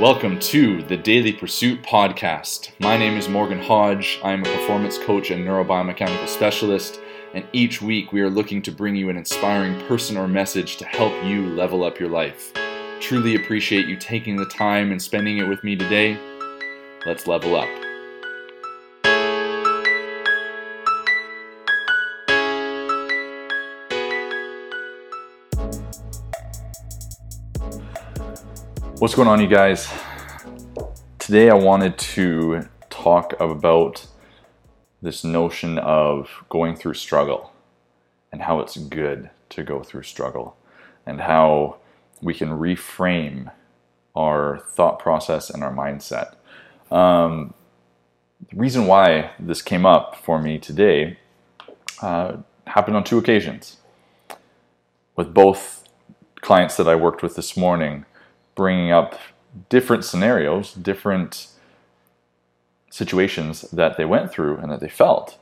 Welcome to the Daily Pursuit podcast. My name is Morgan Hodge. I'm a performance coach and neurobiomechanical specialist, and each week we are looking to bring you an inspiring person or message to help you level up your life. Truly appreciate you taking the time and spending it with me today. Let's level up. What's going on, you guys? Today I wanted to talk about this notion of going through struggle and how it's good to go through struggle and how we can reframe our thought process and our mindset. Um, the reason why this came up for me today uh, happened on two occasions with both clients that I worked with this morning bringing up different scenarios, different situations that they went through and that they felt,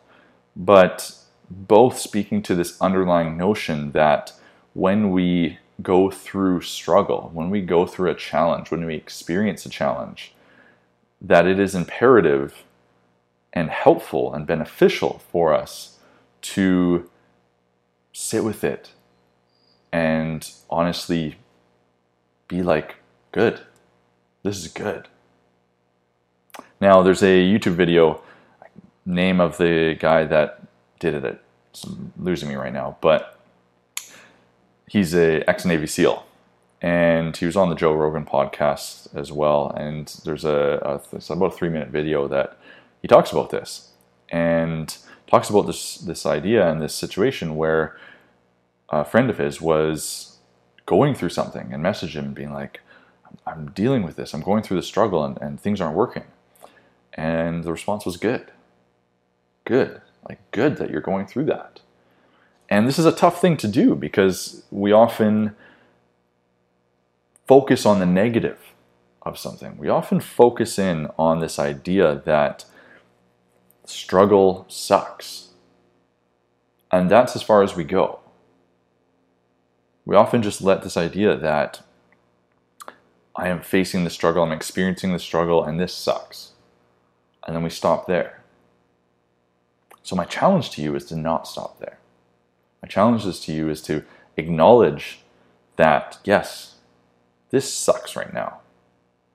but both speaking to this underlying notion that when we go through struggle, when we go through a challenge, when we experience a challenge, that it is imperative and helpful and beneficial for us to sit with it and honestly be like, good. This is good. Now, there's a YouTube video, name of the guy that did it. It's losing me right now, but he's a ex Navy SEAL, and he was on the Joe Rogan podcast as well. And there's a, a it's about a three minute video that he talks about this and talks about this this idea and this situation where a friend of his was going through something and messaged him being like, I'm dealing with this. I'm going through the struggle and, and things aren't working. And the response was good. Good. Like, good that you're going through that. And this is a tough thing to do because we often focus on the negative of something. We often focus in on this idea that struggle sucks. And that's as far as we go. We often just let this idea that I am facing the struggle, I'm experiencing the struggle, and this sucks. And then we stop there. So, my challenge to you is to not stop there. My challenge is to you is to acknowledge that, yes, this sucks right now.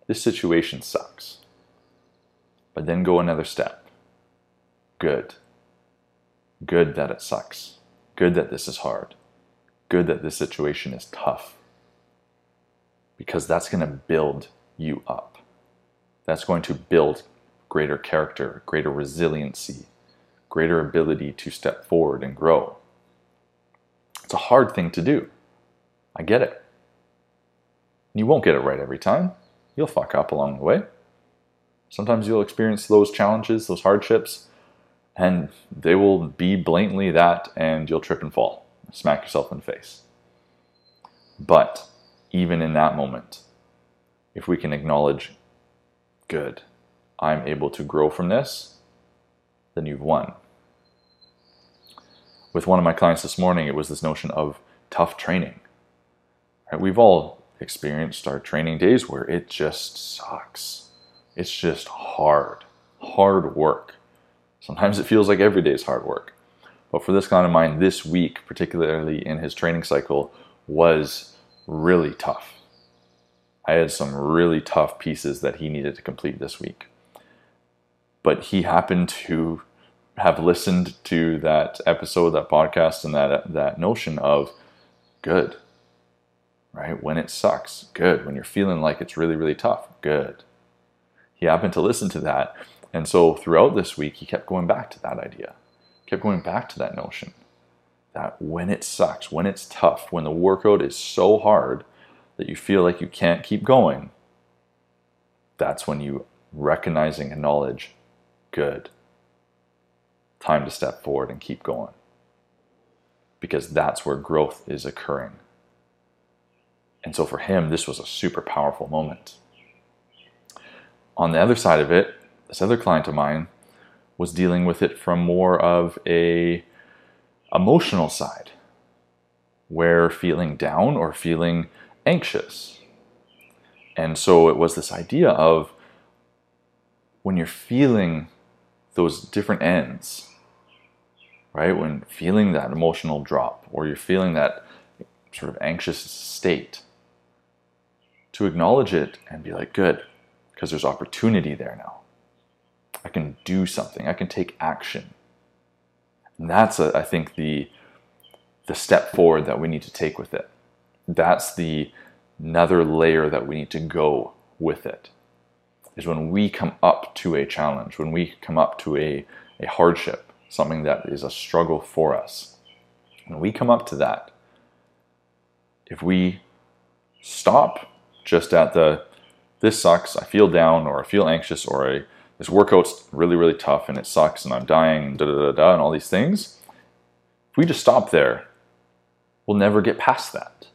This situation sucks. But then go another step. Good. Good that it sucks. Good that this is hard. Good that this situation is tough because that's going to build you up. That's going to build greater character, greater resiliency, greater ability to step forward and grow. It's a hard thing to do. I get it. You won't get it right every time. You'll fuck up along the way. Sometimes you'll experience those challenges, those hardships, and they will be blatantly that, and you'll trip and fall, smack yourself in the face. But even in that moment, if we can acknowledge, good, I'm able to grow from this, then you've won. With one of my clients this morning, it was this notion of tough training. Right? We've all experienced our training days where it just sucks. It's just hard, hard work. Sometimes it feels like every day is hard work. But for this client of mine, this week, particularly in his training cycle, was really tough. I had some really tough pieces that he needed to complete this week. But he happened to have listened to that episode, that podcast, and that that notion of good. Right? When it sucks, good. When you're feeling like it's really, really tough, good. He happened to listen to that. And so throughout this week, he kept going back to that idea, kept going back to that notion that when it sucks, when it's tough, when the workout is so hard that you feel like you can't keep going, that's when you recognize and acknowledge good. Time to step forward and keep going. Because that's where growth is occurring. And so for him, this was a super powerful moment. On the other side of it, this other client of mine was dealing with it from more of a emotional side, where feeling down or feeling anxious. And so it was this idea of when you're feeling those different ends, right? When feeling that emotional drop or you're feeling that sort of anxious state, to acknowledge it and be like, good, because there's opportunity there now. I can do something, I can take action. And that's, a, I think, the, the step forward that we need to take with it. That's the another layer that we need to go with it. Is when we come up to a challenge, when we come up to a, a hardship, something that is a struggle for us. When we come up to that, if we stop just at the this sucks, I feel down, or I feel anxious, or I, this workout's really, really tough and it sucks and I'm dying, da da da da, and all these things. If we just stop there, we'll never get past that.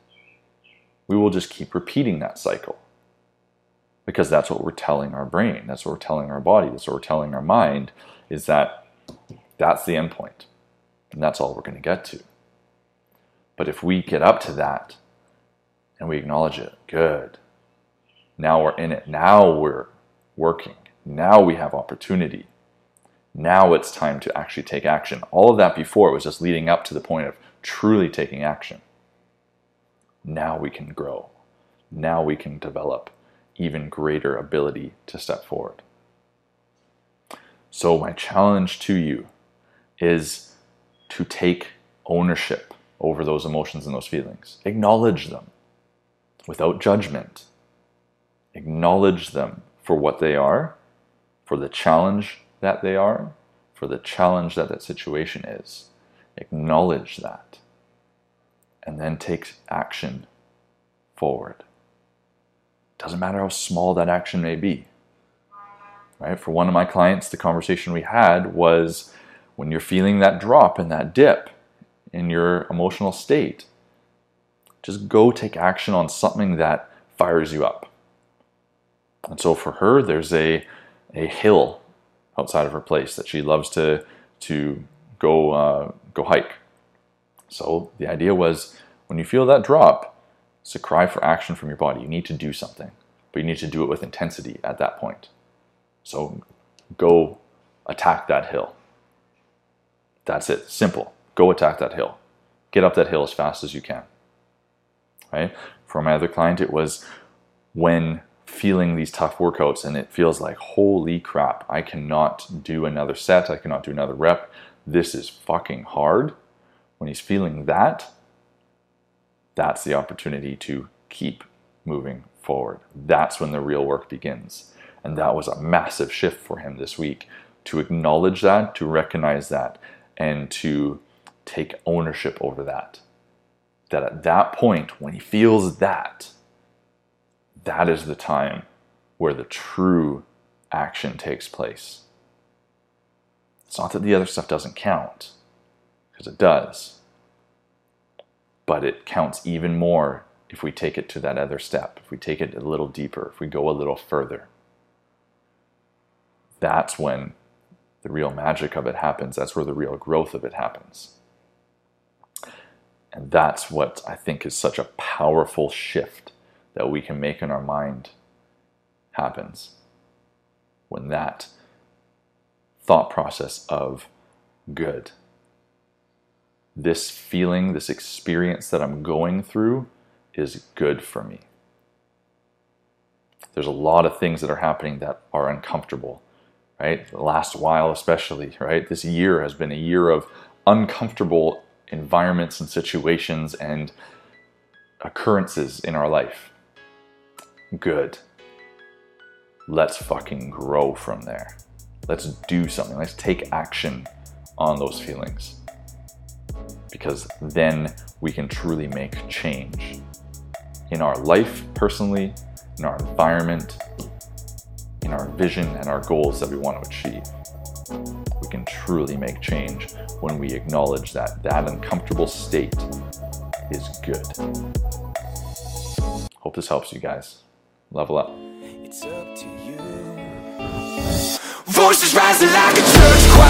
We will just keep repeating that cycle because that's what we're telling our brain, that's what we're telling our body, that's what we're telling our mind is that that's the end point and that's all we're going to get to. But if we get up to that and we acknowledge it, good. Now we're in it. Now we're working. Now we have opportunity. Now it's time to actually take action. All of that before was just leading up to the point of truly taking action. Now we can grow. Now we can develop even greater ability to step forward. So, my challenge to you is to take ownership over those emotions and those feelings. Acknowledge them without judgment. Acknowledge them for what they are, for the challenge that they are, for the challenge that that situation is. Acknowledge that. And then take action forward. Doesn't matter how small that action may be. Right? For one of my clients, the conversation we had was when you're feeling that drop and that dip in your emotional state, just go take action on something that fires you up. And so for her, there's a, a hill outside of her place that she loves to, to go, uh, go hike. So the idea was when you feel that drop, it's a cry for action from your body. You need to do something, but you need to do it with intensity at that point. So go attack that hill. That's it. Simple. Go attack that hill. Get up that hill as fast as you can right? For my other client, it was when feeling these tough workouts and it feels like, holy crap, I cannot do another set, I cannot do another rep. This is fucking hard. When he's feeling that, that's the opportunity to keep moving forward. That's when the real work begins. And that was a massive shift for him this week to acknowledge that, to recognize that, and to take ownership over that that at that point, when he feels that, that is the time where the true action takes place. It's not that the other stuff doesn't count, because it does. But it counts even more if we take it to that other step, if we take it a little deeper, if we go a little further. That's when the real magic of it happens. That's where the real growth of it happens. And that's what I think is such a powerful shift that we can make in our mind happens. When that thought process of good, this feeling, this experience that I'm going through is good for me. There's a lot of things that are happening that are uncomfortable, right? The last while, especially, right? This year has been a year of uncomfortable environments and situations and occurrences in our life. Good. Let's fucking grow from there. Let's do something. Let's take action on those feelings. Because then we can truly make change in our life personally, in our environment, in our vision and our goals that we want to achieve we can truly make change when we acknowledge that that uncomfortable state is good. Hope this helps you guys. Level up. It's up to you. Voices rising like a church choir.